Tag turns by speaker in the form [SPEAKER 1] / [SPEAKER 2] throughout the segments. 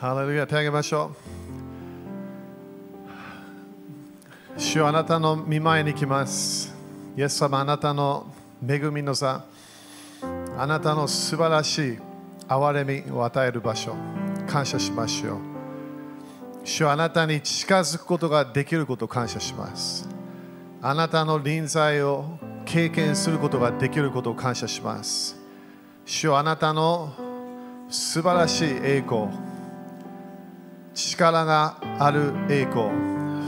[SPEAKER 1] ハレルヤ手を挙げましょう。主よあなたの見前に来ます。イエス様あなたの恵みの座、あなたの素晴らしい憐れみを与える場所、感謝しましょう。主よあなたに近づくことができることを感謝します。あなたの臨在を経験することができることを感謝します。主よあなたの素晴らしい栄光、力がある栄光、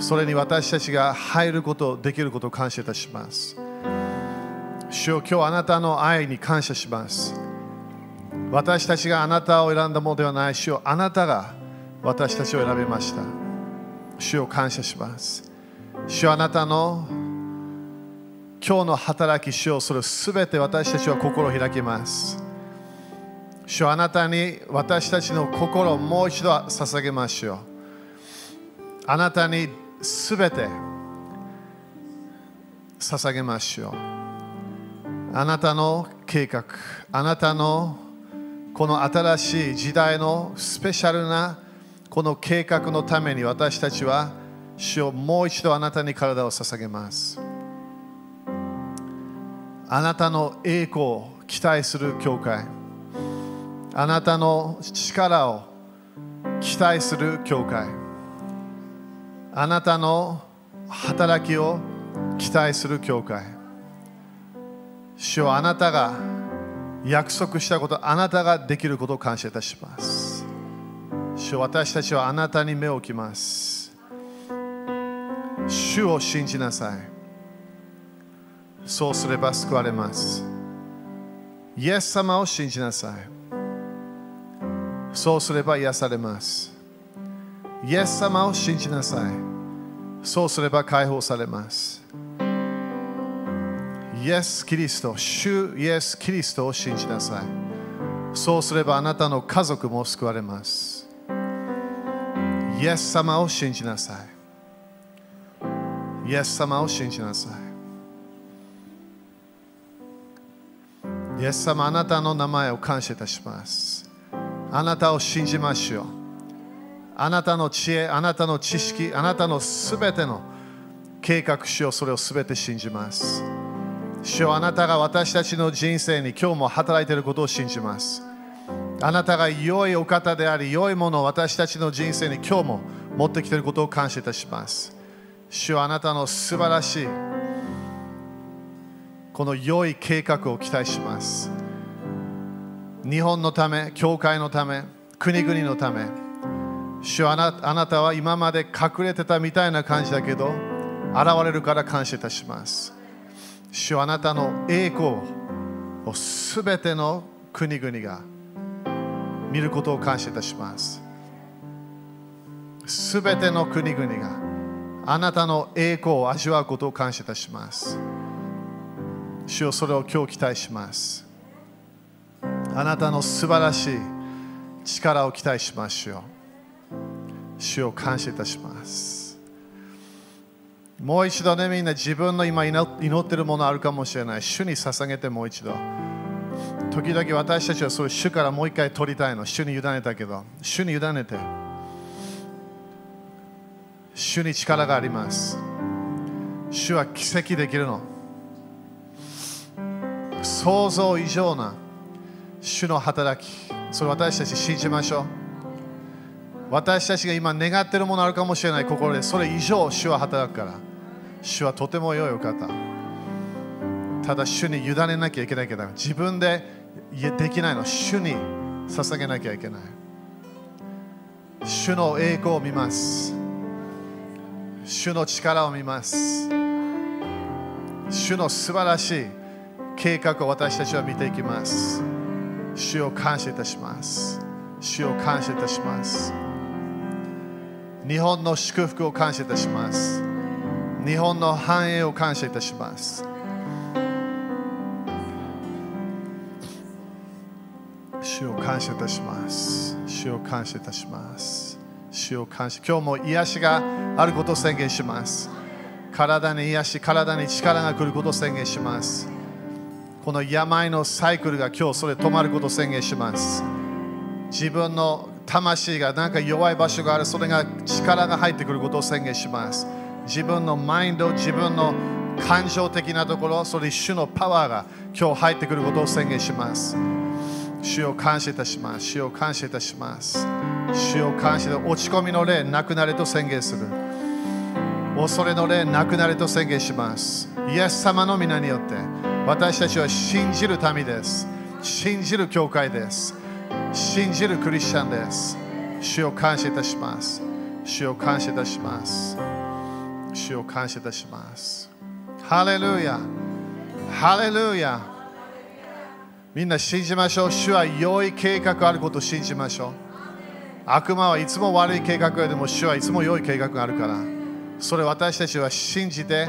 [SPEAKER 1] それに私たちが入ること、できることを感謝いたします。主よ今日あなたの愛に感謝します。私たちがあなたを選んだものではない主よあなたが私たちを選びました。主を感謝します。主あなたの今日の働き主よそれすべて私たちは心を開きます。主あなたに私たちの心をもう一度捧げましょう。あなたにすべて捧げましょう。あなたの計画、あなたのこの新しい時代のスペシャルなこの計画のために私たちは主をもう一度あなたに体を捧げます。あなたの栄光を期待する教会。あなたの力を期待する教会。あなたの働きを期待する教会。主はあなたが約束したことあなたができることを感謝いたします。主私たちはあなたに目を置きます。主を信じなさい。そうすれば救われます。イエス様を信じなさい。そうすれば癒されます。イエス様を信じなさい。そうすれば解放されます。イエス・キリスト、主イエス・キリストを信じなさい。そうすればあなたの家族も救われます。イエス様を信じなさい。イエス様を信じなさい。イエス様、あなたの名前を感謝いたします。あなたを信じましょう。あなたの知恵、あなたの知識、あなたのすべての計画書をそれをすべて信じます。主よあなたが私たちの人生に今日も働いていることを信じます。あなたが良いお方であり、良いものを私たちの人生に今日も持ってきていることを感謝いたします。主よあなたの素晴らしいこの良い計画を期待します。日本のため、教会のため、国々のため、主あなあなたは今まで隠れてたみたいな感じだけど、現れるから感謝いたします。主あなたの栄光をすべての国々が見ることを感謝いたします。すべての国々があなたの栄光を味わうことを感謝いたします。主よそれを今日期待します。あなたの素晴らしい力を期待しましょう。主を感謝いたします。もう一度ね、みんな自分の今祈ってるものあるかもしれない。主に捧げてもう一度。時々私たちはそれ主からもう一回取りたいの。主に委ねたけど、主に委ねて。主に力があります。主は奇跡できるの。想像以上な主の働き、それ私たち信じましょう。私たちが今願っているものあるかもしれない心で、それ以上主は働くから。主はとても良いお方。ただ主に委ねなきゃいけないけど、自分でできないの。主に捧げなきゃいけない。主の栄光を見ます。主の力を見ます。主の素晴らしい計画を私たちは見ていきます。主を感謝いたします。主を感謝いたします。日本の祝福を感謝いたします。日本の繁栄を感謝いたします。主を感謝いたします。主を感謝いたします。主を感謝。今日も癒しがあることを宣言します。体に癒し、体に力が来ることを宣言します。この病のサイクルが今日それ止まることを宣言します。自分の魂がなんか弱い場所がある、それが力が入ってくることを宣言します。自分のマインド、自分の感情的なところ、それ主のパワーが今日入ってくることを宣言します。主を感謝いたします。主を感謝いたします。主を感謝で落ち込みの霊なくなれと宣言する。恐れの霊なくなれと宣言します。イエス様の皆によって私たちは信じる民です。信じる教会です。信じるクリスチャンです。主を感謝いたします。主を感謝いたします。主を感謝いたします。ハレルヤハレルヤみんな信じましょう。主は良い計画あることを信じましょう。悪魔はいつも悪い計画よりも主はいつも良い計画があるから。それ私たちは信じて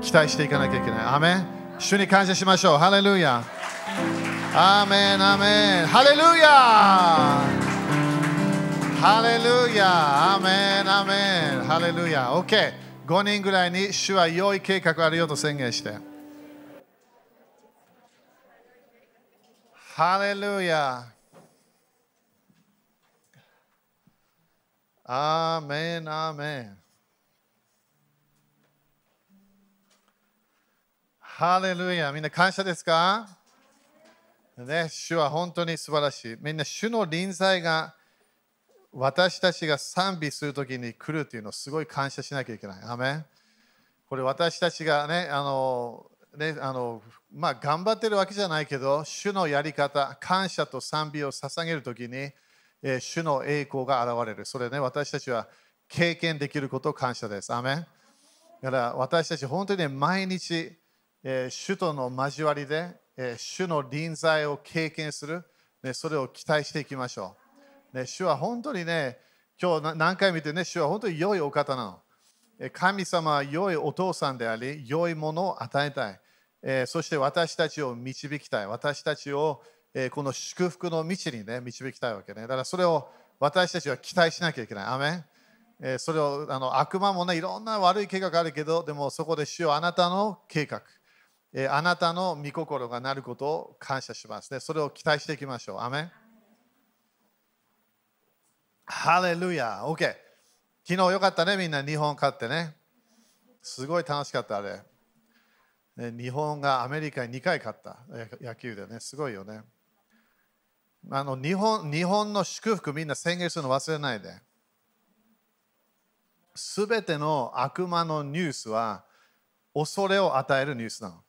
[SPEAKER 1] 期待していかなきゃいけない。アメ主に感謝しましょう。ハレルヤアーメン、アーメン。ハレルヤハレルヤアーメン、アーメン。ハレルヤ OK。5人ぐらいに主は良い計画あるよと宣言して。ハレルヤアーメン、アーメン。ハレルヤみんな感謝ですか？ね、主は本当に素晴らしい。みんな主の臨在が私たちが賛美するときに来るというのをすごい感謝しなきゃいけない。アメこれ私たちがね、あの、ね、あの、まあ頑張ってるわけじゃないけど、主のやり方、感謝と賛美を捧げるときに、えー主の栄光が現れる。それね、私たちは経験できることを感謝です。アメだから私たち本当にね毎日、えー主との交わりで、え主の臨在を経験する、ね、それを期待していきましょう。ね、主は本当にね、今日何回見てね、主は本当に良いお方なの。神様は良いお父さんであり、良いものを与えたい。えそして私たちを導きたい。私たちを、えこの祝福の道にね、導きたいわけね。だからそれを私たちは期待しなきゃいけない。アメンえそれをあの悪魔もね、いろんな悪い計画があるけど、でもそこで主よあなたの計画、あなたの御心がなることを感謝しますね。それを期待していきましょう。アメンハレルヤー !OK。昨日よかったね、みんな日本勝ってね。すごい楽しかった、あれ。ね、日本がアメリカに2回勝った、野球でね。すごいよね。あの日本日本の祝福みんな宣言するの忘れないで。すべての悪魔のニュースは恐れを与えるニュースなの。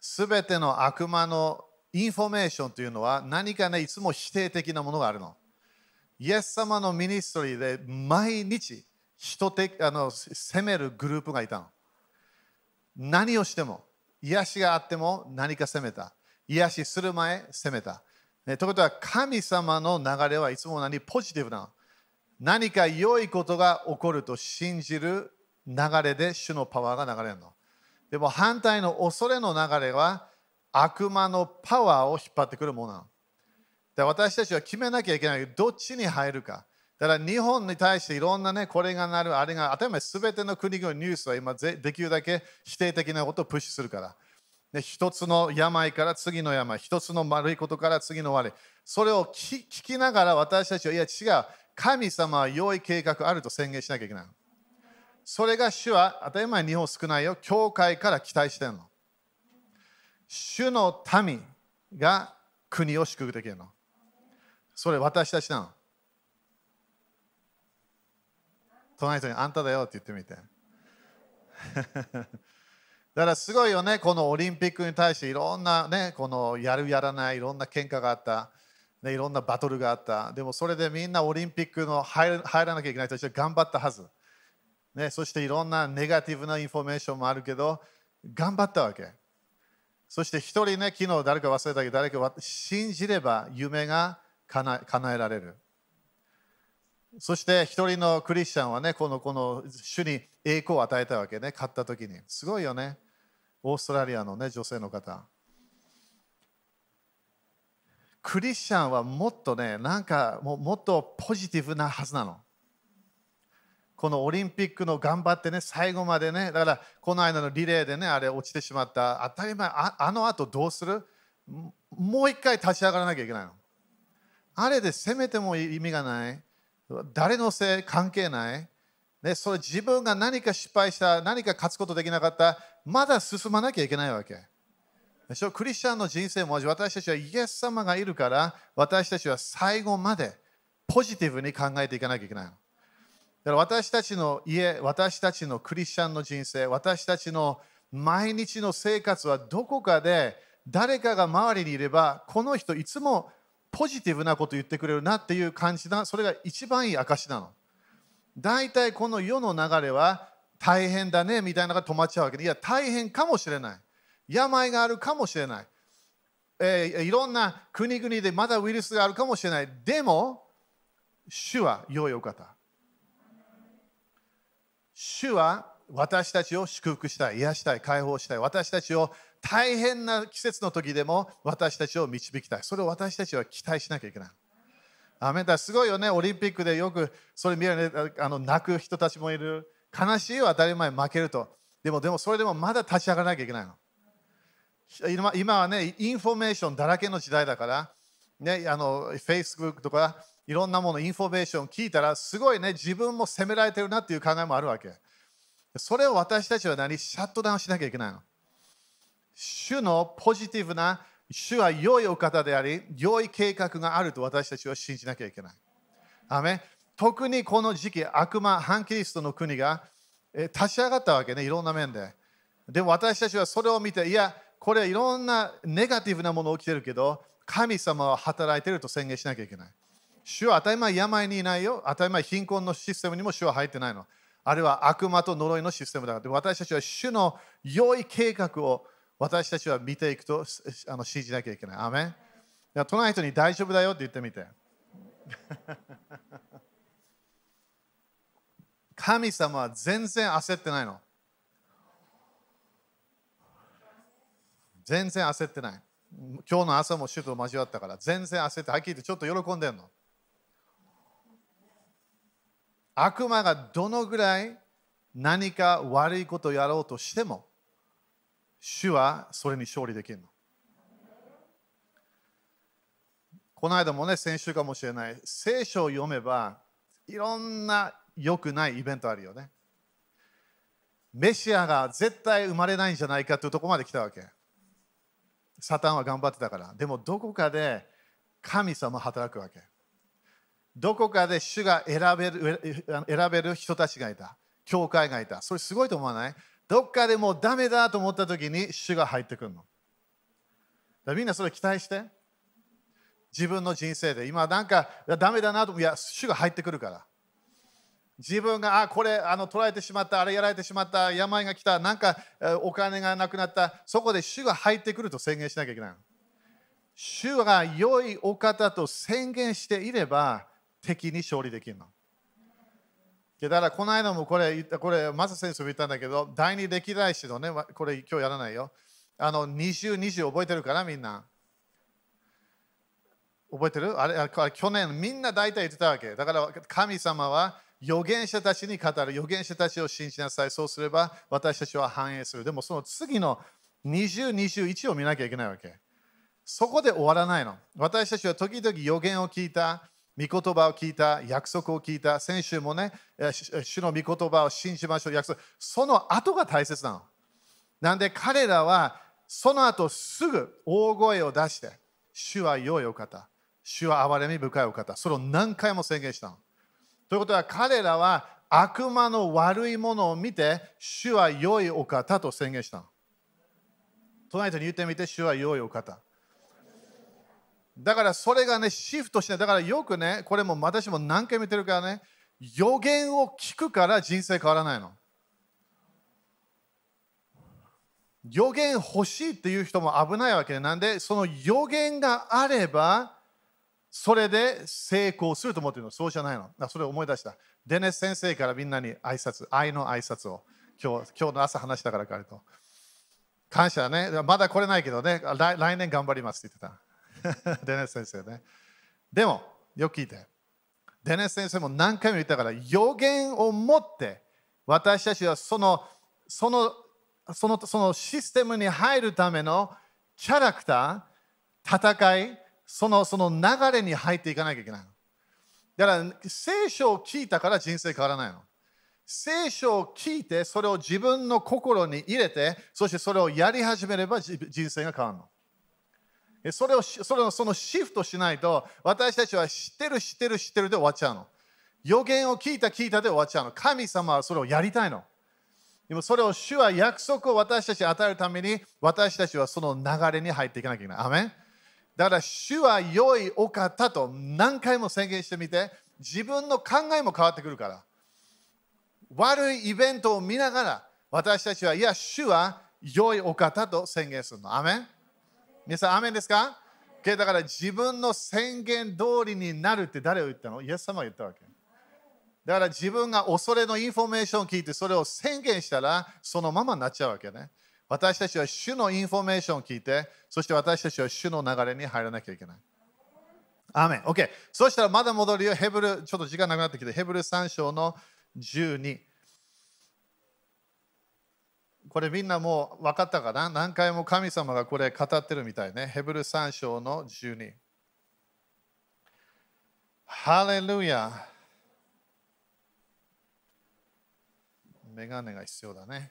[SPEAKER 1] すべての悪魔のインフォメーションというのは何かね、いつも否定的なものがあるの。イエス様の ministry で毎日人的あの責めるグループがいたの。何をしても、癒しがあっても何か責めた。癒しする前、責めた。ね、ということは、神様の流れはいつも何ポジティブなの。何か良いことが起こると信じる流れで主のパワーが流れるの。でも反対の恐れの流れは悪魔のパワーを引っ張ってくるものなの。で私たちは決めなきゃいけないけ。どどっちに入るか。だから日本に対していろんなね、これがなる、あれが、当たり前、すべての国のニュースは今、できるだけ否定的なことをプッシュするから。で一つの病から次の病、一つの悪いことから次の悪い。それを聞きながら私たちは、いや違う、神様は良い計画あると宣言しなきゃいけない。それが主は、当たり前日本少ないよ、教会から期待してるの。主の民が国を祝福できるの。それ私たちなの。隣の人にあんただよって言ってみて。だからすごいよね、このオリンピックに対していろんなね、このやるやらない、いろんな喧嘩があった、ね、いろんなバトルがあった。でもそれでみんなオリンピックの入入らなきゃいけない人たちは頑張ったはず。ね、そしていろんなネガティブなインフォメーションもあるけど、頑張ったわけ。そして一人ね、昨日誰か忘れたけど、誰か信じれば夢が叶え叶えられる。そして一人のクリスチャンはね、このこの主に栄光を与えたわけね、勝った時に。すごいよね。オーストラリアのね、女性の方。クリスチャンはもっとね、なんかももっとポジティブなはずなの。このオリンピックの頑張ってね、最後までね、だからこの間のリレーでね、あれ落ちてしまった。当たり前、ああの後どうする？もう一回立ち上がらなきゃいけないの。あれで責めても意味がない。誰のせい関係ない。ね、それ自分が何か失敗した、何か勝つことできなかった、まだ進まなきゃいけないわけ。でしょ？クリスチャンの人生も私たちはイエス様がいるから、私たちは最後までポジティブに考えていかなきゃいけないの。だから私たちの家、私たちのクリスチャンの人生、私たちの毎日の生活はどこかで誰かが周りにいれば、この人いつもポジティブなこと言ってくれるなっていう感じだ。それが一番いい証なの。大体この世の流れは大変だねみたいなのが止まっちゃうわけで、いや、大変かもしれない。病があるかもしれない。えーいろんな国々でまだウイルスがあるかもしれない。でも、主は良いお方。主は私たちを祝福したい、癒したい、解放したい。私たちを大変な季節の時でも私たちを導きたい。それを私たちは期待しなきゃいけない。アメンだすごいよね、オリンピックでよくそれ見るね、あの泣く人たちもいる。悲しいは当たり前、負けると。でも、でもそれでもまだ立ち上がらなきゃいけないの。今はね、インフォメーションだらけの時代だから、ね、あの Facebook とかいろんなもの、インフォメーション聞いたら、すごいね、自分も責められてるなっていう考えもあるわけ。それを私たちは何？シャットダウンしなきゃいけないの。主のポジティブな、主は良いお方であり、良い計画があると私たちは信じなきゃいけない。アメ特にこの時期、悪魔、反キリストの国が立ち上がったわけね、いろんな面で。でも私たちはそれを見て、いや、これいろんなネガティブなもの起きてるけど、神様は働いてると宣言しなきゃいけない。主は当たり前病にいないよ。当たり前貧困のシステムにも主は入ってないの。あれは悪魔と呪いのシステムだから。私たちは主の良い計画を私たちは見ていくとあの信じなきゃいけない。アメンいや隣人に大丈夫だよって言ってみて。神様は全然焦ってないの。全然焦ってない。今日の朝も主と交わったから、全然焦って、はっきり言ってちょっと喜んでるの。悪魔がどのぐらい何か悪いことをやろうとしても、主はそれに勝利できるの。この間もね、先週かもしれない。聖書を読めば、いろんな良くないイベントあるよね。メシアが絶対生まれないんじゃないかというとこまで来たわけ。サタンは頑張ってたから。でもどこかで神様働くわけ。どこかで主が選べる選べる人たちがいた。教会がいた。それすごいと思わない？どっかでもうダメだと思った時に主が入ってくるの。だみんなそれ期待して。自分の人生で。今なんかダメだなと思う。いや、主が入ってくるから。自分があこれあの取られてしまった、あれやられてしまった、病が来た、なんかお金がなくなった、そこで主が入ってくると宣言しなきゃいけない。主が良いお方と宣言していれば敵に勝利できるの。だからこの間もこれ、これ、マサ先生も言ったんだけど、第二歴代史のね、これ今日やらないよ。あの20、20覚えてるかな、みんな。覚えてる？あれあ去年みんな大体言ってたわけ。だから神様は預言者たちに語る預言者たちを信じなさい。そうすれば私たちは繁栄する。でもその次の20、21を見なきゃいけないわけ。そこで終わらないの。私たちは時々予言を聞いた、御言葉を聞いた、約束を聞いた、先週もね、主の御言葉を信じましょう、約束。その後が大切なの。なんで彼らはその後すぐ大声を出して、主は良いお方、主は憐れみ深いお方、それを何回も宣言したの。ということは彼らは悪魔の悪いものを見て、主は良いお方と宣言したの。隣人に言ってみて、主は良いお方。だからそれがね、シフトして、だからよくね、これも私も何回見てるからね、予言を聞くから人生変わらないの。予言欲しいっていう人も危ないわけなんで、その予言があれば、それで成功すると思ってるの。そうじゃないの。それを思い出した。デネス先生からみんなに挨拶、愛の挨拶を今日今日の朝話したから彼と。感謝ね。まだ来れないけどね、来来年頑張りますって言ってた。デネス先生ね。でも、よく聞いて。デネス先生も何回も言ったから、予言を持って、私たちはその、その、そのそのシステムに入るためのキャラクター、戦い、そのその流れに入っていかなきゃいけないの。だから聖書を聞いたから人生変わらないの。聖書を聞いて、それを自分の心に入れて、そしてそれをやり始めれば人生が変わるの。それをそれをそのシフトしないと、私たちは知ってる、知ってる、知ってるで終わっちゃうの。予言を聞いた、聞いたで終わっちゃうの。神様はそれをやりたいの。でもそれを主は約束を私たちに与えるために、私たちはその流れに入っていかなきゃいけない。アメンだから主は良いお方と何回も宣言してみて、自分の考えも変わってくるから。悪いイベントを見ながら、私たちは、いや、主は良いお方と宣言するの。アメン皆さん、アメンですか？だから自分の宣言通りになるって誰が言ったの？イエス様が言ったわけ。だから自分が恐れのインフォメーションを聞いてそれを宣言したらそのままになっちゃうわけね。私たちは主のインフォメーションを聞いてそして私たちは主の流れに入らなきゃいけない。アメン。OK。そしたらまだ戻るよ。ヘブル、ちょっと時間なくなってきて、ヘブル3章の12。これみんなもう分かったかな？何回も神様がこれ語ってるみたいね。ヘブル3章の12。ハレルヤ。メガネが必要だね。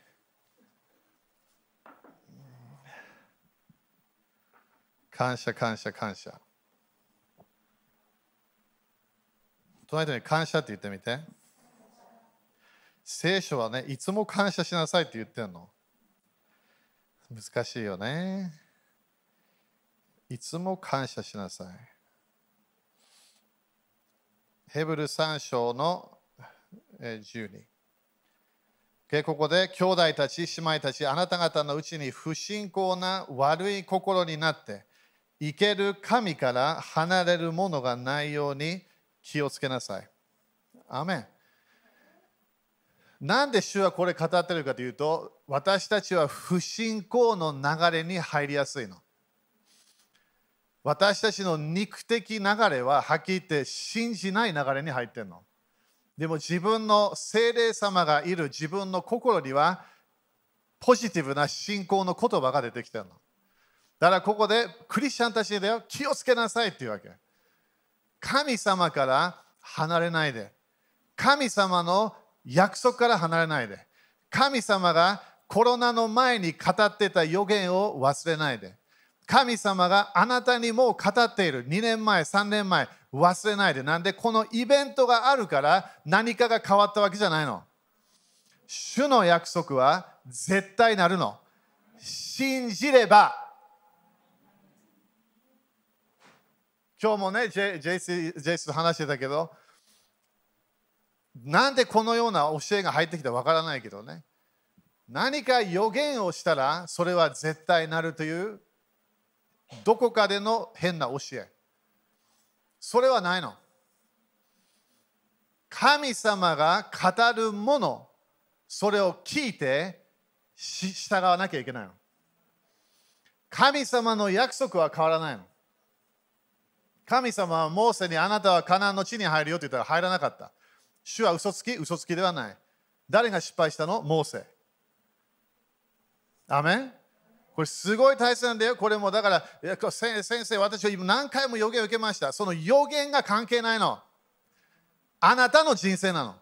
[SPEAKER 1] 感謝、感謝、感謝。隣に感謝って言ってみて。聖書はね、いつも感謝しなさいって言ってるの。難しいよね。いつも感謝しなさい。ヘブル3章の12。でここで兄弟たち、姉妹たち、あなた方のうちに不信仰な悪い心になって、生ける神から離れるものがないように気をつけなさい。アメン。なんで主はこれ語ってるかというと、私たちは不信仰の流れに入りやすいの。私たちの肉的流れははっきり言って信じない流れに入ってるの。でも自分の精霊様がいる自分の心にはポジティブな信仰の言葉が出てきてるの。だからここでクリスチャンたちにだよ気をつけなさいっていうわけ。神様から離れないで。神様の約束から離れないで。神様がコロナの前に語ってた予言を忘れないで。神様があなたにもう語っている2年前、3年前、忘れないで。なんでこのイベントがあるから何かが変わったわけじゃないの。主の約束は絶対なるの。信じれば。今日もね、ジェイスと話してたけど、なんでこのような教えが入ってきたかわからないけどね。何か予言をしたら、それは絶対なるという、どこかでの変な教え。それはないの。神様が語るもの、それを聞いて従わなきゃいけないの。神様の約束は変わらないの。神様はモーセにあなたはカナンの地に入るよって言ったら入らなかった。主は嘘つき、嘘つきではない。誰が失敗したの？モーセ。アメン？これすごい大切なんだよ。これもだから、先生、私は今何回も予言を受けました。その予言が関係ないの。あなたの人生なの。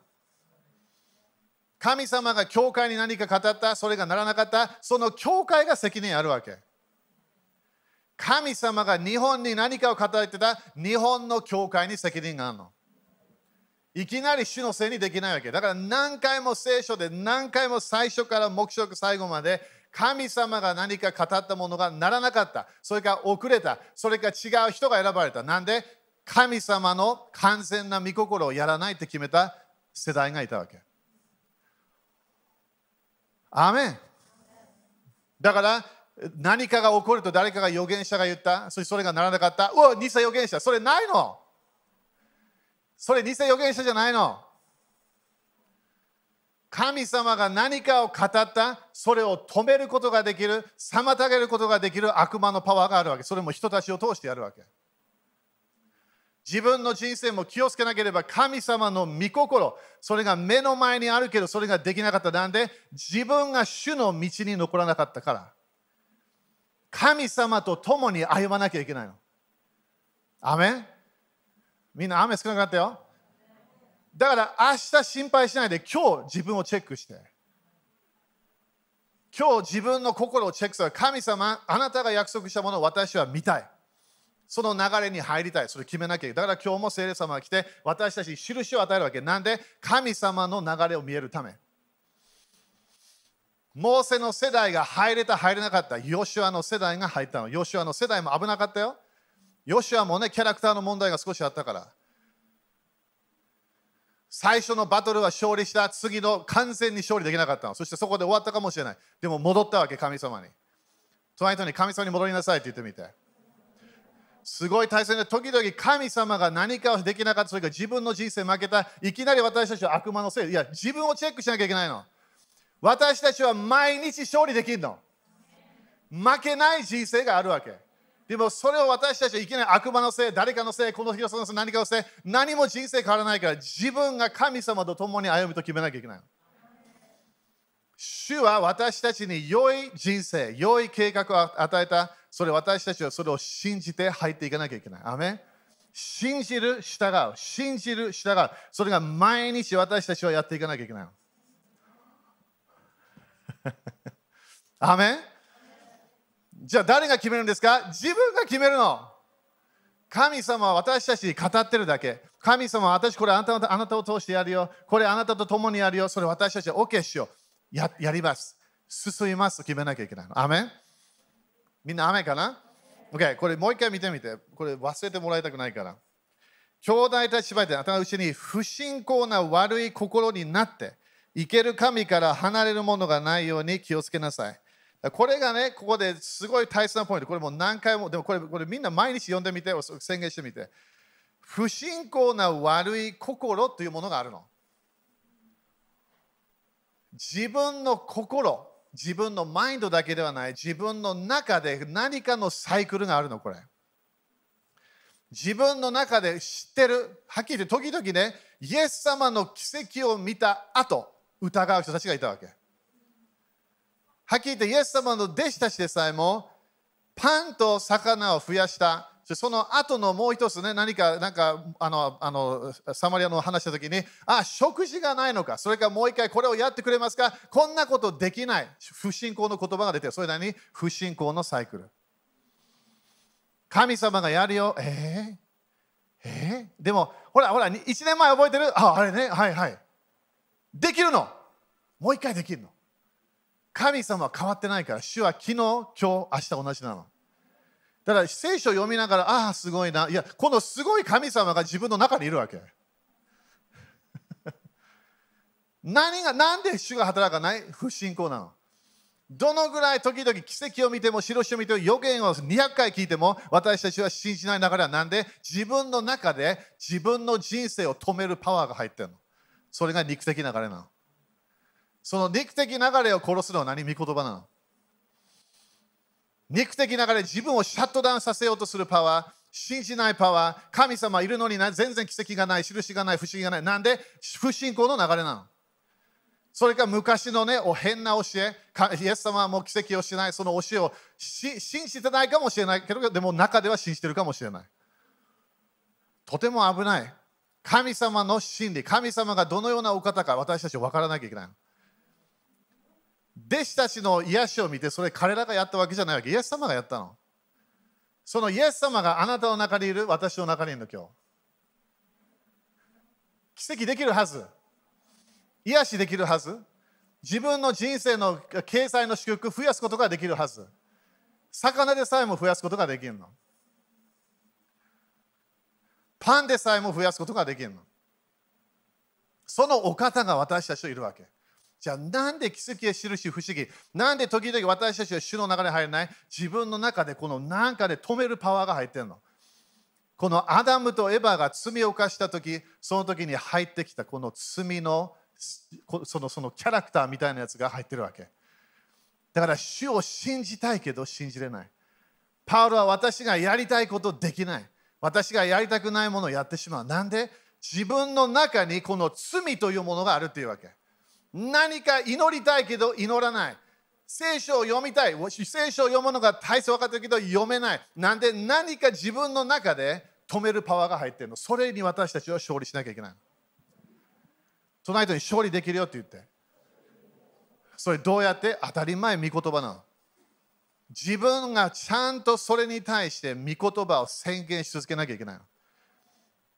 [SPEAKER 1] 神様が教会に何か語った、それがならなかった、その教会が責任あるわけ。神様が日本に何かを語ってた、日本の教会に責任があるの。いきなり主のせいにできないわけ。だから何回も聖書で何回も最初から目標最後まで神様が何か語ったものがならなかった。それか遅れた。それか違う人が選ばれた。なんで？神様の完全な御心をやらないって決めた世代がいたわけ。アメンだから何かが起こると誰かが預言者が言った。そしてそれがならなかった。うわ、偽預言者。それないの。それ偽預言者じゃないの。神様が何かを語った、それを止めることができる、妨げることができる悪魔のパワーがあるわけ。それも人たちを通してやるわけ。自分の人生も気をつけなければ神様の御心、それが目の前にあるけどそれができなかった。なんで自分が主の道に残らなかったから。神様と共に歩まなきゃいけないの。雨みんな雨少なかったよ。だから明日心配しないで今日自分をチェックして。今日自分の心をチェックする。神様、あなたが約束したものを私は見たい。その流れに入りたい。それ決めなきゃいけない。だから今日も聖霊様が来て、私たちに印を与えるわけ。なんで？神様の流れを見えるため。モーセの世代が入れた、入れなかった。ヨシュアの世代が入ったの。ヨシュアの世代も危なかったよ。ヨシュアもね、キャラクターの問題が少しあったから。最初のバトルは勝利した、次の完全に勝利できなかったの。そしてそこで終わったかもしれない。でも戻ったわけ、神様に。隣人に神様に戻りなさいって言ってみて。すごい大切で、時々神様が何かをできなかった、それが自分の人生負けた、いきなり私たちは悪魔のせい。いや、自分をチェックしなきゃいけないの。私たちは毎日勝利できるの。負けない人生があるわけ。でもそれを私たちはいきなり悪魔のせい、誰かのせい、この人のせい、何かのせい、何も人生変わらないから自分が神様と共に歩むと決めなきゃいけない。主は私たちに良い人生、良い計画を与えた。それ私たちはそれを信じて入っていかなきゃいけない。アメ信じる、従う。信じる、従う。それが毎日私たちはやっていかなきゃいけない。アメじゃあ誰が決めるんですか？自分が決めるの。神様は私たちに語ってるだけ。神様は私これあなたあなたを通してやるよ。これあなたと共にやるよ。それ私たちは OK しよう。ややります。進みますと決めなきゃいけないの。アメみんな雨かな ?OK、これもう一回見てみて。これ忘れてもらいたくないから。兄弟たちばいて頭のうちに不信仰な悪い心になって、生ける神から離れるものがないように気をつけなさい。これがね、ここですごい大切なポイント。これも何回も、でもこれこれみんな毎日読んでみて、宣言してみて。不信仰な悪い心というものがあるの。自分の心、自分のマインドだけではない、自分の中で何かのサイクルがあるの、これ。自分の中で知ってる、はっきり言って時々ね、イエス様の奇跡を見た後、疑う人たちがいたわけ。はっきり言ってイエス様の弟子たちでさえもパンと魚を増やしたその後のもう一つね、何か、なんか、あの、あの、サマリアの話したときに、あ、食事がないのか、それからもう一回これをやってくれますか、こんなことできない。不信仰の言葉が出てる。それなりに不信仰のサイクル。神様がやるよ。えー、えー、でも、ほら、ほら、1年前覚えてる？あ、あれね、はいはい。できるの。もう一回できるの。神様は変わってないから、主は昨日、今日、明日同じなの。だから聖書を読みながら、ああ、すごいな。いや、このすごい神様が自分の中にいるわけ。何が、なんで主が働かない？不信仰なの。どのぐらい時々奇跡を見ても、印を見ても、予言を200回聞いても、私たちは信じない流れはなんで？自分の中で自分の人生を止めるパワーが入ってるの。それが肉的流れなの。その肉的流れを殺すのは何見言葉なの？肉的流れ、自分をシャットダウンさせようとするパワー、信じないパワー、神様いるのに全然奇跡がない、印がない、不思議がない。なんで不信仰の流れなの？それか昔のね、お変な教え、イエス様はもう奇跡をしない、その教えを信じてないかもしれないけど、でも中では信じてるかもしれない。とても危ない。神様の真理、神様がどのようなお方か私たちは分からなきゃいけない。弟子たちの癒しを見て、それ彼らがやったわけじゃないわけ。イエス様がやったの。そのイエス様があなたの中にいる、私の中にいるの、今日。奇跡できるはず。癒しできるはず。自分の人生の経済の祝福増やすことができるはず。魚でさえも増やすことができるの。パンでさえも増やすことができるの。そのお方が私たちといるわけ。じゃあなんで奇跡や印不思議？なんで時々私たちは主の中に入れない？自分の中でこの何かで止めるパワーが入ってるの？このアダムとエバが罪を犯した時その時に入ってきたこの罪のそのそのキャラクターみたいなやつが入ってるわけ。だから主を信じたいけど信じれない。パウロは私がやりたいことできない。私がやりたくないものをやってしまう。なんで？自分の中にこの罪というものがあるっていうわけ。何か祈りたいけど祈らない。聖書を読みたい。聖書を読むのが大切分かってるけど読めない。なんで何か自分の中で止めるパワーが入ってるの？それに私たちは勝利しなきゃいけないその。人に勝利できるよって言って。それどうやって？当たり前、御言葉なの。自分がちゃんとそれに対して御言葉を宣言し続けなきゃいけないの。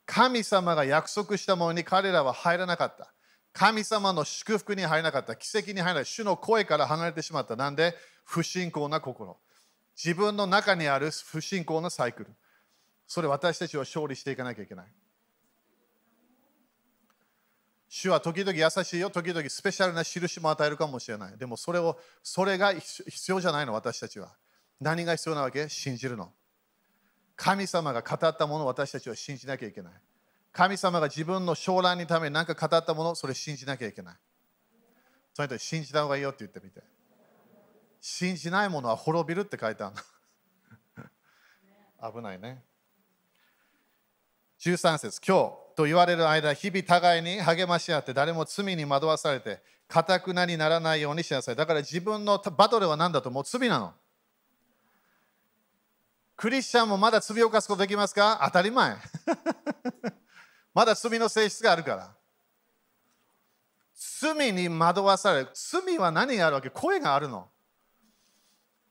[SPEAKER 1] 神様が約束したものに彼らは入らなかった。神様の祝福に入らなかった。奇跡に入らない。主の声から離れてしまった。なんで不信仰な心。自分の中にある不信仰なサイクル。それ私たちは勝利していかなきゃいけない。主は時々優しいよ、時々スペシャルな印も与えるかもしれない。でもそれを、それが必要じゃないの、私たちは。何が必要なわけ？信じるの。神様が語ったものを私たちは信じなきゃいけない。神様が自分の将来のために何か語ったもの、それ信じなきゃいけない。それと信じた方がいいよって言ってみて。信じないものは滅びるって書いてあるの。危ないね。13節今日と言われる間、日々互いに励まし合って、誰も罪に惑わされて、かたくなにならないようにしなさい。だから自分のバトルは何だともう罪なの。クリスチャンもまだ罪を犯すことできますか？当たり前。まだ罪の性質があるから。罪に惑わされる。罪は何があるわけ？声があるの。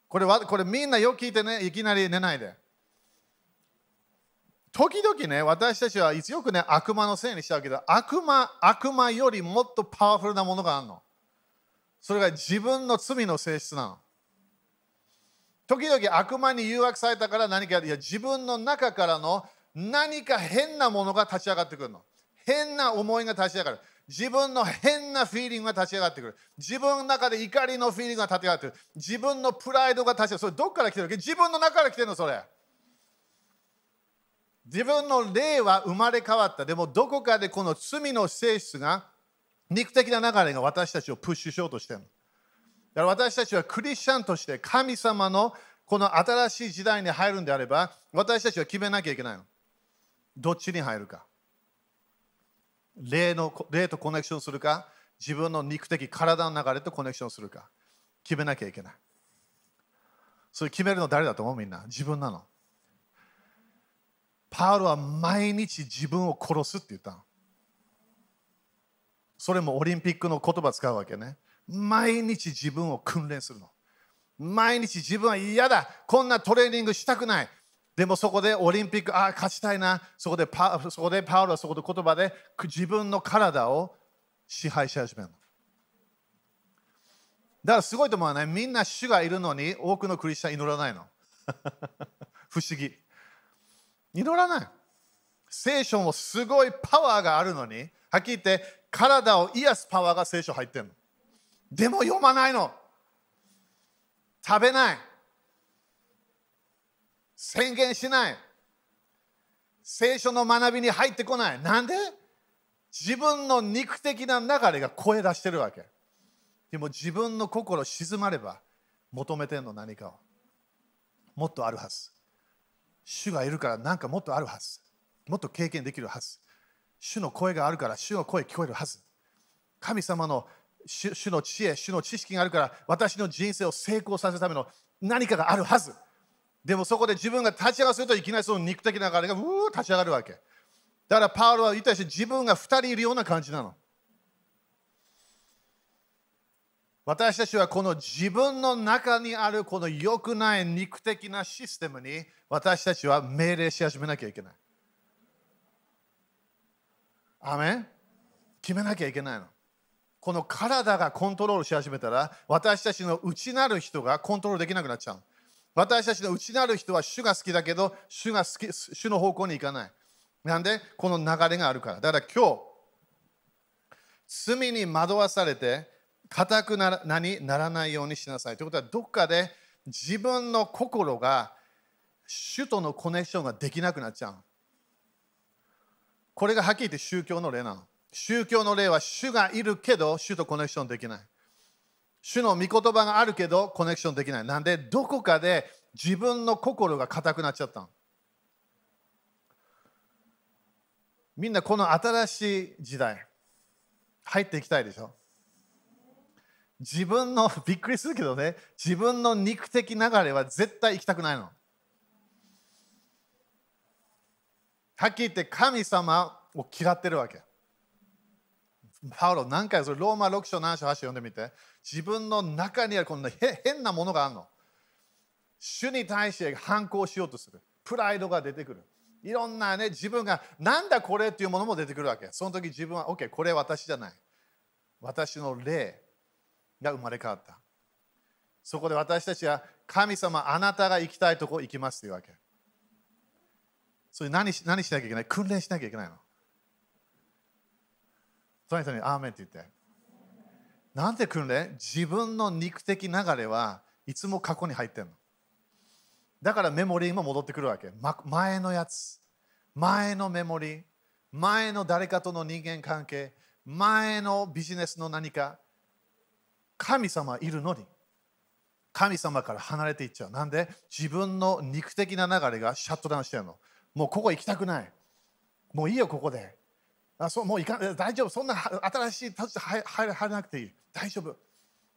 [SPEAKER 1] これはこれみんなよく聞いてね、いきなり寝ないで。時々ね、私たちはよくね、悪魔のせいにしちゃうけど、悪魔悪魔よりもっとパワフルなものがあるの。それが自分の罪の性質なの。時々悪魔に誘惑されたから何かいや自分の中からの何か変なものが立ち上がってくるの。変な思いが立ち上がる。自分の変なフィーリングが立ち上がってくる。自分の中で怒りのフィーリングが立ち上がってくる。自分のプライドが立ち上がる。それどっから来てる自分の中から来てるの、それ。自分の霊は生まれ変わった。でもどこかでこの罪の性質が肉的な流れが私たちをプッシュしようとしてるの。だから私たちはクリスチャンとして神様のこの新しい時代に入るんであれば私たちは決めなきゃいけないの。どっちに入るか。霊の霊とコネクションするか？自分の肉的体の流れとコネクションするか？決めなきゃいけない。それ決めるの誰だと思う？みんな自分なの。パウロは毎日自分を殺すって言ったの。それもオリンピックの言葉使うわけね。毎日自分を訓練するの。毎日自分は嫌だ。こんなトレーニングしたくない。でもそこでオリンピック、ああ、勝ちたいな。そこでパそこでパウロはそこで言葉で自分の体を支配し始めるの。だからすごいと思わない。みんな主がいるのに多くのクリスチャン祈らないの。不思議。祈らない。聖書もすごいパワーがあるのに、はっきり言って体を癒すパワーが聖書入ってるの。でも読まないの。食べない。宣言しない。聖書の学びに入ってこない。なんで？自分の肉的な流れが声出してるわけ。でも自分の心静まれば求めてんの何かを。もっとあるはず。主がいるから何かもっとあるはず。もっと経験できるはず。主の声があるから主の声聞こえるはず。神様の主の知恵、主の知識があるから私の人生を成功させるための何かがあるはず。でもそこで自分が立ち上がるといきなりその肉的な流れがうー立ち上がるわけ。だからパウロは言ったし自分が2人いるような感じなの。私たちはこの自分の中にあるこの良くない肉的なシステムに私たちは命令し始めなきゃいけない。アメン？決めなきゃいけないの。この体がコントロールし始めたら私たちの内なる人がコントロールできなくなっちゃう私たちの内なる人は主が好きだけど主が好き主の方向に行かない。なんで？この流れがあるから。だから今日罪に惑わされて固くならにならないようにしなさい。ということはどっかで自分の心が主とのコネクションができなくなっちゃうこれがはっきり言って宗教の例なの。宗教の例は主がいるけど主とコネクションできない。主の御言葉があるけどコネクションできない。なんでどこかで自分の心が硬くなっちゃったの。みんなこの新しい時代入っていきたいでしょ自分のびっくりするけどね自分の肉的流れは絶対行きたくないのはっきり言って神様を嫌ってるわけ。パウロ、何回それローマ6章7章8章読んでみて。自分の中にあるこんな変なものがあるの。主に対して反抗しようとする。プライドが出てくる。いろんなね、自分がなんだこれっていうものも出てくるわけ。その時自分は、OK、これ私じゃない。私の霊が生まれ変わった。そこで私たちは神様、あなたが行きたいとこ行きますというわけ。それ何何しなきゃいけない？訓練しなきゃいけないの。その人に、アーメンって言って。なんで訓練？自分の肉的流れはいつも過去に入ってるの？だからメモリーも戻ってくるわけ。ま前のやつ、前のメモリー、前の誰かとの人間関係、前のビジネスの何か、神様いるのに、神様から離れていっちゃう。なんで？自分の肉的な流れがシャットダウンしてるの。もうここ行きたくない。もういいよ、ここで。あそうもう行か大丈夫。そんな新しい立ち入入らなくていい。大丈夫。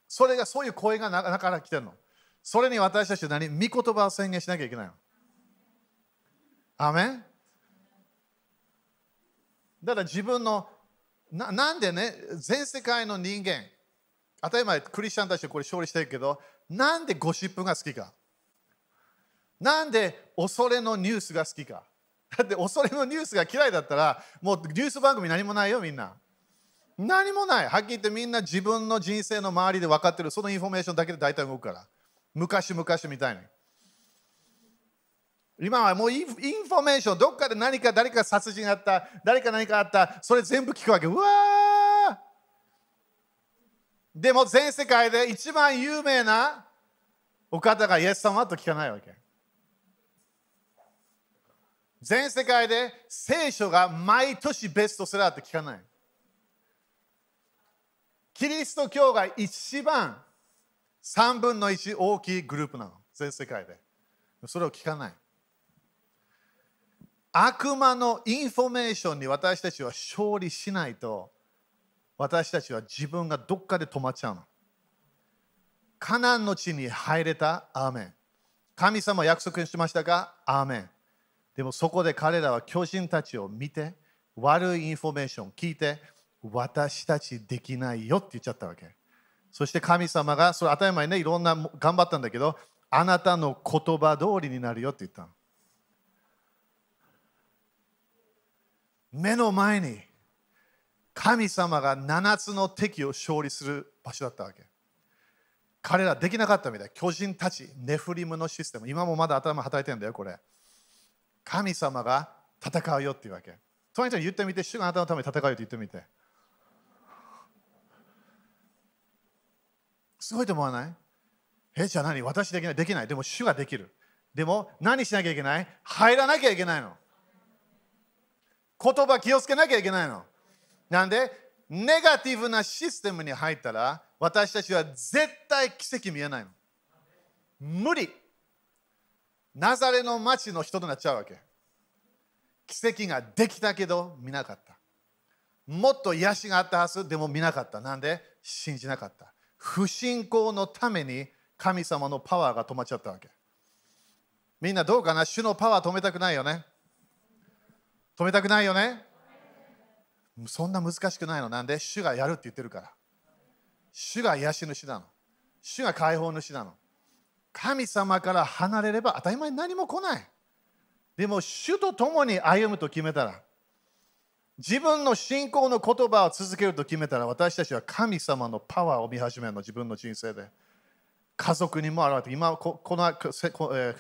[SPEAKER 1] それがそういう声が中から来てるの。それに私たちは何？御言葉を宣言しなきゃいけないの。アメン？だから自分のななんでね？全世界の人間当たり前クリスチャンたちはこれ勝利してるけどなんでゴシップが好きか？なんで恐れのニュースが好きか？だって恐れのニュースが嫌いだったらもうニュース番組何もないよみんな。何もない。はっきり言ってみんな自分の人生の周りで分かってるそのインフォメーションだけで大体動くから。昔々みたいに。今はもうインフォメーションどっかで何か誰か殺人あった誰か何かあったそれ全部聞くわけ。うわでも全世界で一番有名なお方がイエス様と聞かないわけ。全世界で聖書が毎年ベストセラーって聞かない。キリスト教が一番3分の1大きいグループなの。全世界で。それを聞かない。悪魔のインフォメーションに私たちは勝利しないと私たちは自分がどっかで止まっちゃうの。カナンの地に入れた。アーメン。神様約束しましたかアーメン。でもそこで彼らは巨人たちを見て悪いインフォメーション聞いて私たちできないよって言っちゃったわけ。そして神様がそれ当たり前ねいろんな頑張ったんだけどあなたの言葉通りになるよって言ったの。目の前に神様が7つの敵を勝利する場所だったわけ。彼らできなかったみたい。巨人たちネフリムのシステム。今もまだ頭働いてるんだよこれ。神様が戦うよっていうわけ。隣人に言ってみて主があなたのために戦うよって言ってみて。すごいと思わない？えじゃあ何？私できない？できないでも主ができる。でも何しなきゃいけない？入らなきゃいけないの。言葉気をつけなきゃいけないの。なんで？ネガティブなシステムに入ったら私たちは絶対奇跡見えないの。無理。ナザレの町の人となっちゃうわけ奇跡ができたけど見なかったもっと癒しがあったはずでも見なかったなんで？信じなかった不信仰のために神様のパワーが止まっちゃったわけ。みんなどうかな？主のパワー止めたくないよね？止めたくないよね？そんな難しくないの。なんで？主がやるって言ってるから。主が癒し主なの。主が解放主なの。神様から離れれば当たり前何も来ない。でも主と共に歩むと決めたら自分の信仰の言葉を続けると決めたら私たちは神様のパワーを見始めるの自分の人生で。家族にも現れて今この、え、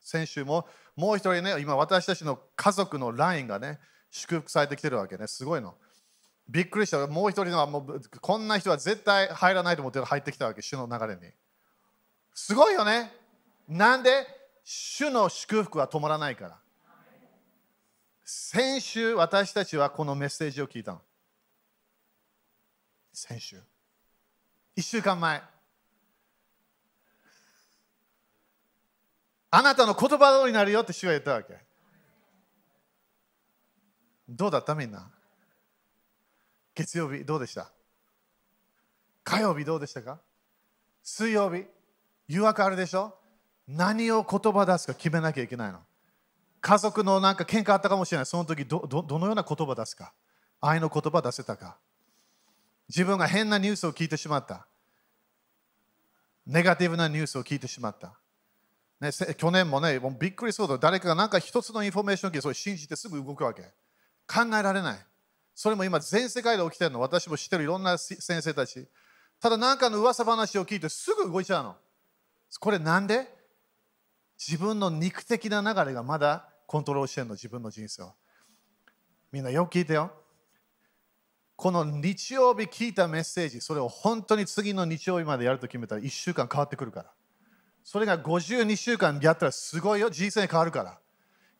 [SPEAKER 1] 先週ももう一人ね今私たちの家族のラインがね祝福されてきてるわけね。すごいの。びっくりした。もう一人のはもうこんな人は絶対入らないと思って入ってきたわけ主の流れに。すごいよねなんで？主の祝福は止まらないから先週私たちはこのメッセージを聞いたの。先週。1週間前。あなたの言葉通りになるよって主が言ったわけ。どうだったみんな？月曜日どうでした？火曜日どうでしたか？水曜日誘惑あるでしょ？何を言葉出すか決めなきゃいけないの？家族のなんか喧嘩あったかもしれない。その時どどどのような言葉出すか？愛の言葉出せたか？自分が変なニュースを聞いてしまった。ネガティブなニュースを聞いてしまった。ね、去年もね、もうびっくりすると誰かがなんか一つのインフォメーションを聞いてそれ信じてすぐ動くわけ。考えられない。それも今全世界で起きてるの。私も知ってるいろんな先生たち。ただ何かの噂話を聞いてすぐ動いちゃうの。これなんで？自分の肉的な流れがまだコントロールしてるの、自分の人生を。みんなよく聞いてよ。この日曜日聞いたメッセージ、それを本当に次の日曜日までやると決めたら1週間変わってくるから。それが52週間やったらすごいよ、人生変わるから。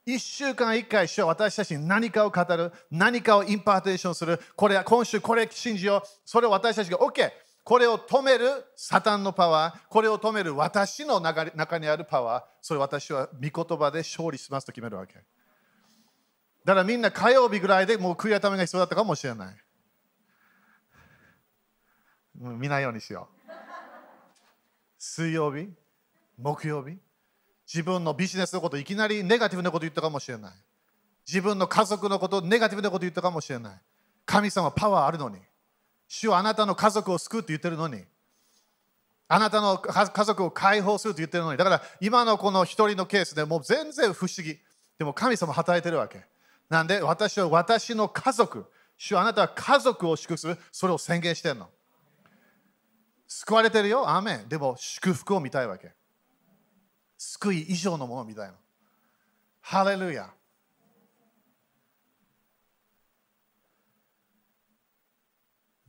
[SPEAKER 1] 1週間1回主は私たちに何かを語る、何かを impartation する、これ今週これ信じよう、それを私たちが OK、これを止めるサタンのパワー、これを止める私の中にあるパワー、それ私は御言葉で勝利しますと決めるわけ。だからみんな火曜日ぐらいでもう悔い改めが必要だったかもしれない。見ないようにしよう。水曜日、木曜日、自分のビジネスのこといきなりネガティブなこと言ったかもしれない。自分の家族のことネガティブなこと言ったかもしれない。神様パワーあるのに。主はあなたの家族を救うって言ってるのに。あなたの家族を解放すると言ってるのに。だから今のこの一人のケースでもう全然不思議。でも神様働いてるわけ。なんで私は私の家族、主はあなたは家族を祝福する、それを宣言してるの。救われてるよ、アーメン。でも祝福を見たいわけ。救い以上のものを見たいの。ハレルヤ。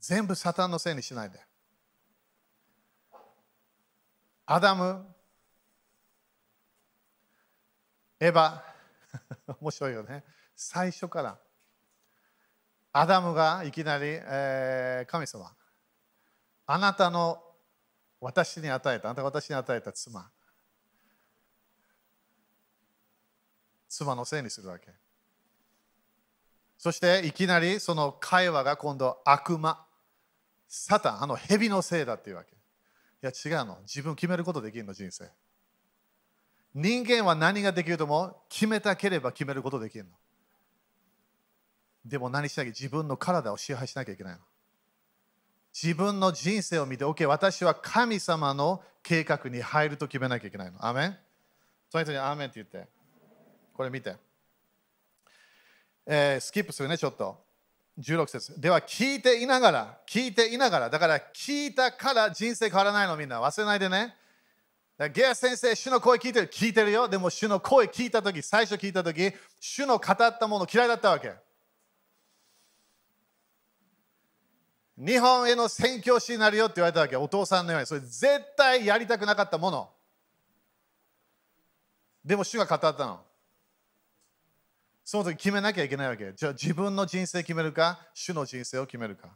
[SPEAKER 1] 全部サタンのせいにしないで。アダム、エヴァ、面白いよね。最初から。アダムがいきなり、えー、神様。あなたの私に与えた、あなたが私に与えた妻。妻のせいにするわけ。そしていきなりその会話が今度悪魔、サタン、あの蛇のせいだっていうわけ。いや違うの。自分決めることできるの、人生。人間は何ができるとも決めたければ決めることできるの。でも何しなきゃ自分の体を支配しなきゃいけないの。自分の人生を見て、OK、私は神様の計画に入ると決めなきゃいけないの。アメン？その人にアーメンって言って。これ見て。えー、スキップするね、ちょっと。16節。では聞いていながら、聞いていながら、だから聞いたから人生変わらないのみんな。忘れないでね。ゲア先生、主の声聞いてる、聞いてるよ。でも主の声聞いたとき、最初聞いたとき、主の語ったもの嫌いだったわけ。日本への宣教師になるよって言われたわけ。お父さんのように。それ絶対やりたくなかったもの。でも主が語ったの。その時決めなきゃいけないわけじゃあ自分の人生決めるか？主の人生を決めるか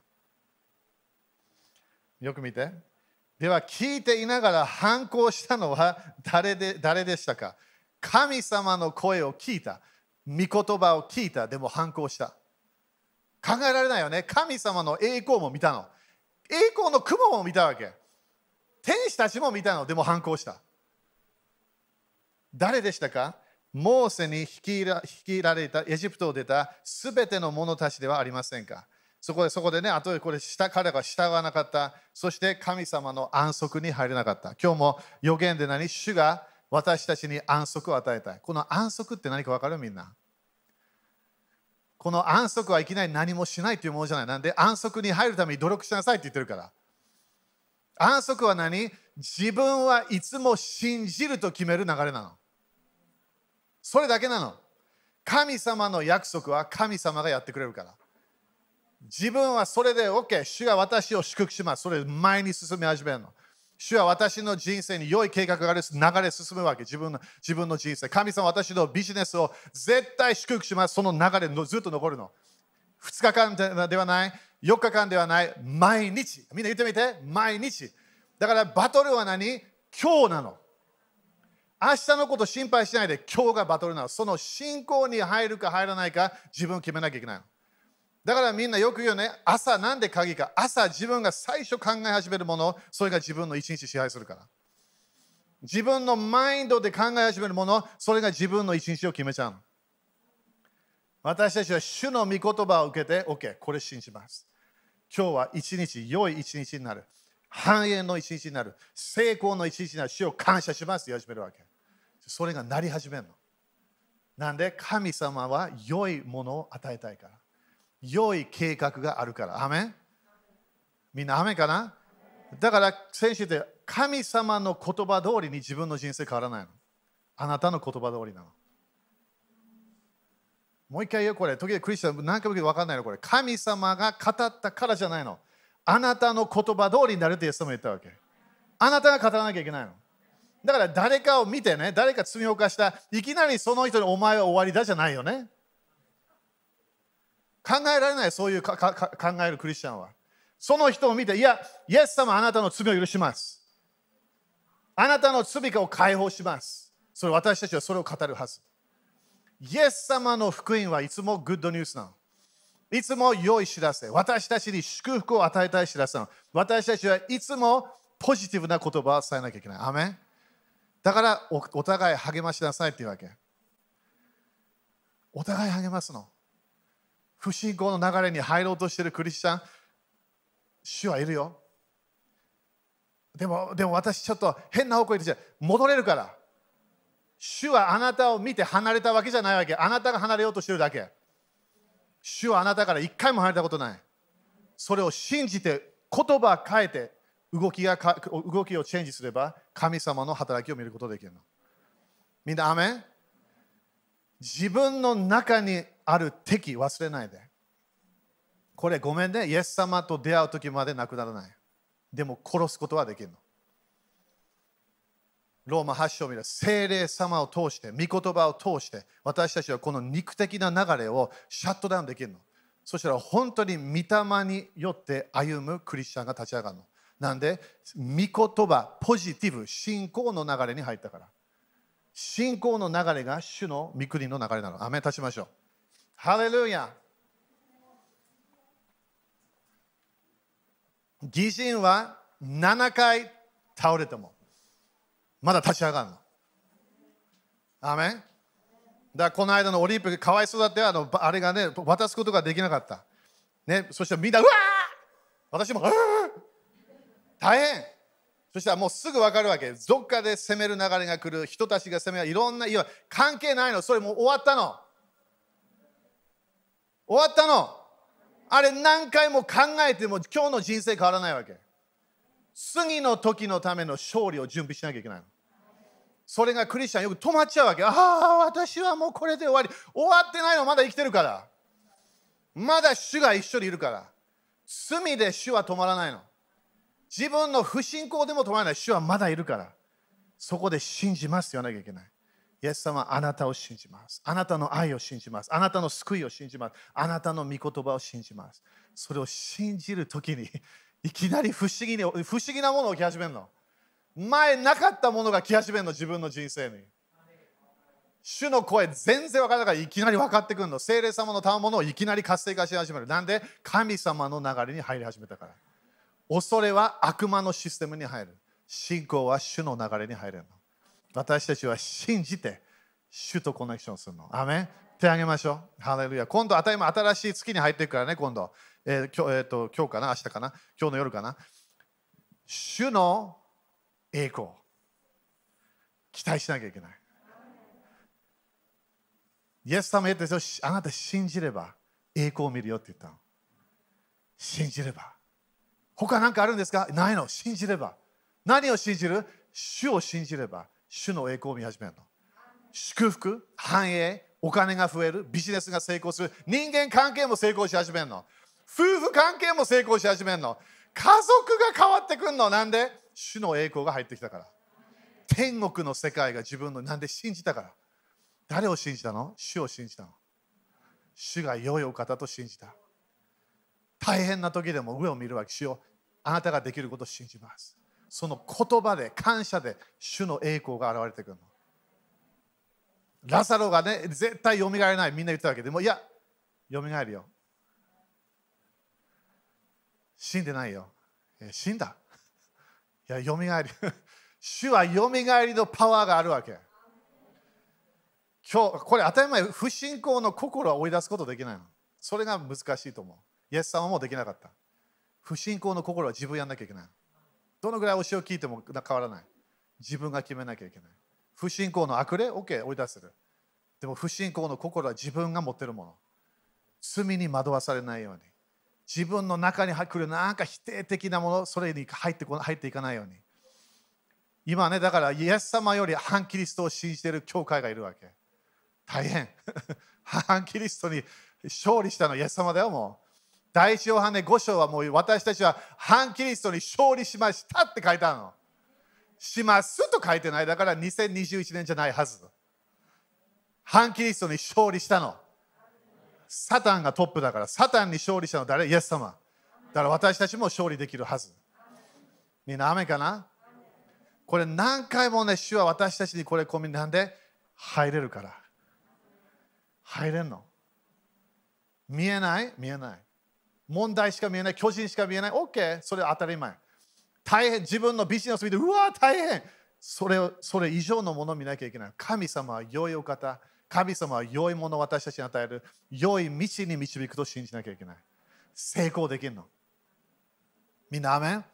[SPEAKER 1] よく見てでは聞いていながら反抗したのは誰で誰でしたか？神様の声を聞いた御言葉を聞いたでも反抗した考えられないよね。神様の栄光も見たの。栄光の雲も見たわけ。天使たちも見たの。でも反抗した。誰でしたか？モーセに率いら率いられたエジプトを出たすべての者たちではありませんか？そこでそこでね、あとでこれ下彼が従わなかった。そして神様の安息に入れなかった。今日も予言で何？主が私たちに安息を与えたい。この安息って何か分かる？みんな。この安息はいきなり何もしないというものじゃない。なんで安息に入るために努力しなさいって言ってるから。安息は何？自分はいつも信じると決める流れなの。それだけなの。神様の約束は神様がやってくれるから。自分はそれで OK、主が私を祝福します。それ前に進み始めるの。主は私の人生に良い計画がある。流れ進むわけ。自分の自分の人生。神様私のビジネスを絶対祝福します。その流れのずっと残るの。2日間ではない。4日間ではない。毎日。みんな言ってみて。毎日。だからバトルは何？今日なの。明日のこと心配しないで今日がバトルなのその信仰に入るか入らないか自分を決めなきゃいけないのだからみんなよく言うね、朝なんで鍵か。朝自分が最初考え始めるもの、それが自分の一日支配するから。自分のマインドで考え始めるもの、それが自分の一日を決めちゃうの。私たちは主の御言葉を受けて、OK、これ信じます。今日は一日、良い一日になる。繁栄の一日になる。成功の一日になる。主を感謝しますって始めるわけ。それがなり始めるの。なんで神様は良いものを与えたいから。良い計画があるから。アメンみんなアメンかな？だから先週で神様の言葉通りに自分の人生変わらないの。あなたの言葉通りなの。もう一回言うこれ、時々クリスチャン何回も言う分かんないのこれ。神様が語ったからじゃないの。あなたの言葉通りになるってイエス様言ったわけ。あなたが語らなきゃいけないの。だから誰かを見てね、誰か罪を犯した、いきなりその人にお前は終わりだじゃないよね。考えられない、そういう考えるクリスチャンは。その人を見て、いや、イエス様あなたの罪を許します。あなたの罪を解放します。それ私たちはそれを語るはず。イエス様の福音はいつもグッドニュースなの。いつも良い知らせ。私たちに祝福を与えたい知らせなの。私たちはいつもポジティブな言葉を伝えなきゃいけない。アメンだからお互い励ましなさいっていうわけ。お互い励ますの。不信仰の流れに入ろうとしてるクリスチャン、主はいるよ。でも、でも私ちょっと変な方向に行って戻れるから。主はあなたを見て離れたわけじゃないわけ。あなたが離れようとしてるだけ。主はあなたから一回も離れたことない。それを信じて言葉変えて動きがか動きをチェンジすれば神様の働きを見ることができるの。みんな、アメン？自分の中にある敵忘れないで。これごめんね、イエス様と出会う時までなくならない。でも殺すことはできるの。ローマ発祥を見る精霊様を通して、御言葉を通して、私たちはこの肉的な流れをシャットダウンできるの。そしたら本当に御霊によって歩むクリスチャンが立ち上がるの。なんで、御言葉、ポジティブ、信仰の流れに入ったから。信仰の流れが主の御国の流れなの。アメン立ちましょう。ハレルヤ義人は7回倒れてもまだ立ち上がるの。アメだこの間のオリンピックかわいそうだってあのあれがね渡すことができなかった。ね、そしてみんなうわー私もうわー大変そしたらもうすぐ分かるわけ。どっかで攻める流れが来る人たちが攻めるいろんないや関係ないのそれもう終わったの。終わったの。あれ何回も考えても今日の人生変わらないわけ。次の時のための勝利を準備しなきゃいけないの。それがクリスチャンよく止まっちゃうわけ。ああ、私はもうこれで終わり。終わってないのまだ生きてるから。まだ主が一緒にいるから。罪で主は止まらないの。自分の不信仰でも止まらない。主はまだいるから。そこで信じますって言わなきゃいけない。イエス様はあなたを信じます。あなたの愛を信じます。あなたの救いを信じます。あなたの御言葉を信じます。それを信じるときに、いきなり不思議に不思議なものを来始めるの。前なかったものが来始めるの、自分の人生に。主の声全然分からないからいきなり分かってくるの。精霊様の賜物をいきなり活性化し始める。なんで？神様の流れに入り始めたから。恐れは悪魔のシステムに入る。信仰は主の流れに入れるの。私たちは信じて主とコネクションするの。アメン手あげましょう。ハレルヤ。今度、今新しい月に入っていくからね、今度。えー今日えーと今日かな、明日かな、今日の夜かな？主の栄光。期待しなきゃいけない。イエス様言ってあなた信じれば栄光を見るよって言ったの。信じれば。他何かあるんですか？ないの。信じれば。何を信じる？主を信じれば、主の栄光を見始めるの。祝福、繁栄、お金が増える、ビジネスが成功する、人間関係も成功し始めるの。夫婦関係も成功し始めるの。家族が変わってくるの。なんで？主の栄光が入ってきたから。天国の世界が自分の、なんで信じたから。誰を信じたの？主を信じたの。主が良いお方と信じた。大変な時でも上を見るわけ。主よあなたができることを信じます。その言葉で、感謝で、主の栄光が現れてくるの。ラサロがね、絶対蘇らない、みんな言ってたわけでも、いや、蘇るよ。死んでないよ。死んだ？いや、蘇る。主は蘇りのパワーがあるわけ。今日、これ当たり前、不信仰の心を追い出すことできないの。それが難しいと思う。イエス様もできなかった。不信仰の心は自分やんなきゃいけない。どのぐらい教えを聞いても変わらない。自分が決めなきゃいけない。不信仰の悪霊、OK、追い出せる。でも不信仰の心は自分が持ってるもの。罪に惑わされないように。自分の中に来るなんか否定的なもの、それに入ってこ入っていかないように。今ね、だからイエス様より反キリストを信じている教会がいるわけ。大変。反キリストに勝利したのイエス様だよ、もう。第一ヨハネ5章はもう私たちは反キリストに勝利しましたって書いてあるの。しますと書いてない。だから2021年じゃないはず。反キリストに勝利したの。サタンがトップだから、サタンに勝利したの誰？イエス様。だから私たちも勝利できるはず。みんな雨かな？これ何回もね、主は私たちにこれ込みなんで入れるから。入れんの。見えない？見えない。問題しか見えない。巨人しか見えない。OK。それ当たり前。大変。自分のビジネス見て、うわ、大変。それをそれ以上のものを見なきゃいけない。神様は良いお方。神様は良いものを私たちに与える。良い道に導くと信じなきゃいけない。成功できるの。みんな、アメン？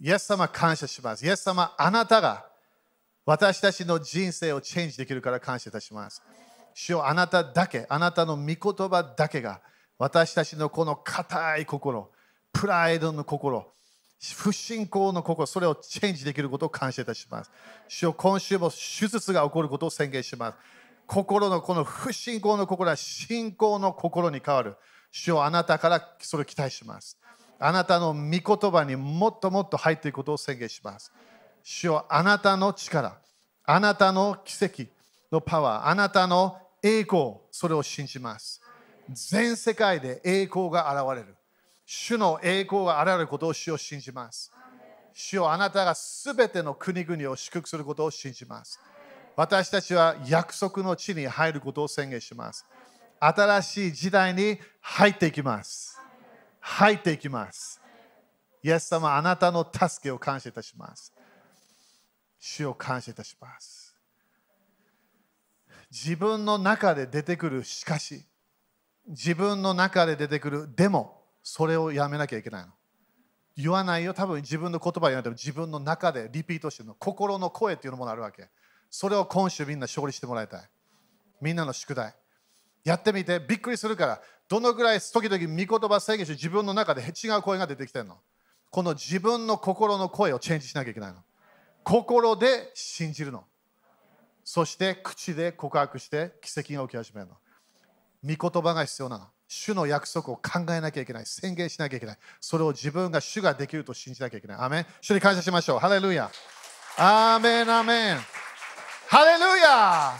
[SPEAKER 1] イエス様感謝します。イエス様、あなたが私たちの人生をチェンジできるから感謝いたします。主よあなただけ、あなたの御言葉だけが私たちのこの硬い心、プライドの心、不信仰の心、それをチェンジできることを感謝いたします。主よ今週も手術が起こることを宣言します。心のこの不信仰の心は信仰の心に変わる。主よあなたからそれを期待します。あなたの御言葉にもっともっと入っていくことを宣言します。主よあなたの力、あなたの奇跡のパワー、あなたの栄光、それを信じます。全世界で栄光が現れる。主の栄光が現れることを主を信じます。主よあなたがすべての国々を祝福することを信じます。私たちは約束の地に入ることを宣言します。新しい時代に入っていきます。入っていきます。イエス様、あなたの助けを感謝いたします。主を感謝いたします。自分の中で出てくるしかし、自分の中で出てくるでも、それをやめなきゃいけないの。言わないよ、多分自分の言葉言わないと自分の中でリピートしてるの。心の声っていうものがあるわけ。それを今週みんな勝利してもらいたい。みんなの宿題。やってみて、びっくりするから、どのぐらい時々御言葉制限して自分の中で違う声が出てきてるの。この自分の心の声をチェンジしなきゃいけないの。心で信じるの。そして口で告白して奇跡が起き始めるの。御言葉が必要なの。主の約束を考えなきゃいけない。宣言しなきゃいけない。それを自分が主ができると信じなきゃいけない。アメン主に感謝しましょう。ハレルヤ。アーメン、アメン。ハレルヤ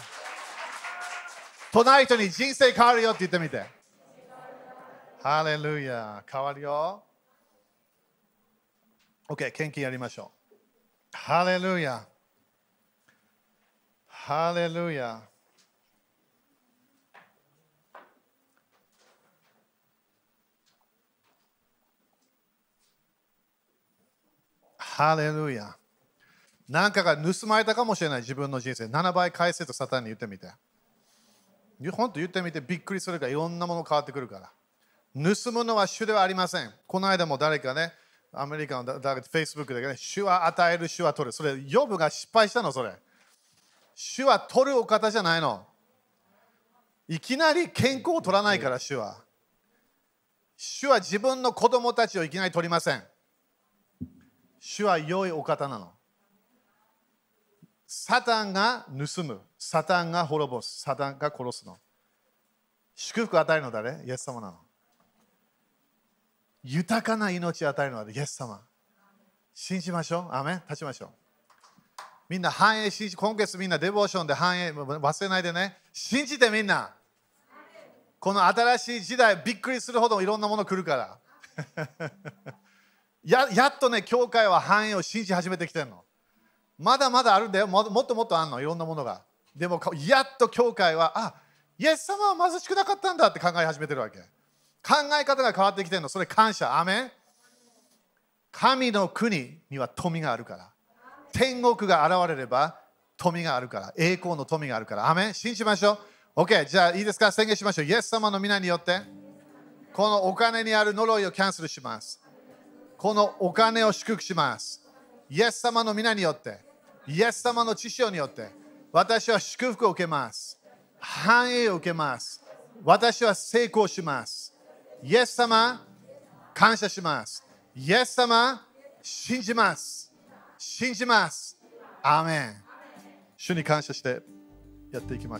[SPEAKER 1] 隣人に人生変わるよって言ってみて。ハレルヤ変わるよ。OK、献金やりましょう。ハレルヤハレルヤハレルヤ何かが盗まれたかもしれない自分の人生。7倍返せとサタンに言ってみて。本当言ってみてびっくりするからいろんなもの変わってくるから。盗むのは主ではありません。この間も誰かねアメリカの誰かフェイスブックでね主は与える主は取る。それヨブが失敗したのそれ。主は取るお方じゃないの。いきなり健康を取らないから主は。主は自分の子供たちをいきなり取りません。主は良いお方なのサタンが盗む。サタンが滅ぼす。サタンが殺すの。祝福を与えるの誰？イエス様なの。豊かな命を与えるのはイエス様。信じましょう。アメ立ちましょう。みんな繁栄信じ、今月みんなデボーションで繁栄忘れないでね。信じてみんな。この新しい時代、びっくりするほどいろんなもの来るから。ややっとね、教会は繁栄を信じ始めてきてるの。まだまだあるんだよ。もっともっとあるの。いろんなものが。でもやっと教会はあイエス様は貧しくなかったんだって考え始めてるわけ。考え方が変わってきてるの。それ感謝。アメン。神の国には富があるから。天国が現れれば富があるから、栄光の富があるから。アメン。信じましょう。OK、じゃあいいですか？宣言しましょう。イエス様の皆によって、このお金にある呪いをキャンセルします。このお金を祝福します。イエス様の皆によって、イエス様の知識によって、私は祝福を受けます。繁栄を受けます。私は成功します。イエス様、感謝します。イエス様、信じます。信じます。アーメン。主に感謝してやっていきましょう。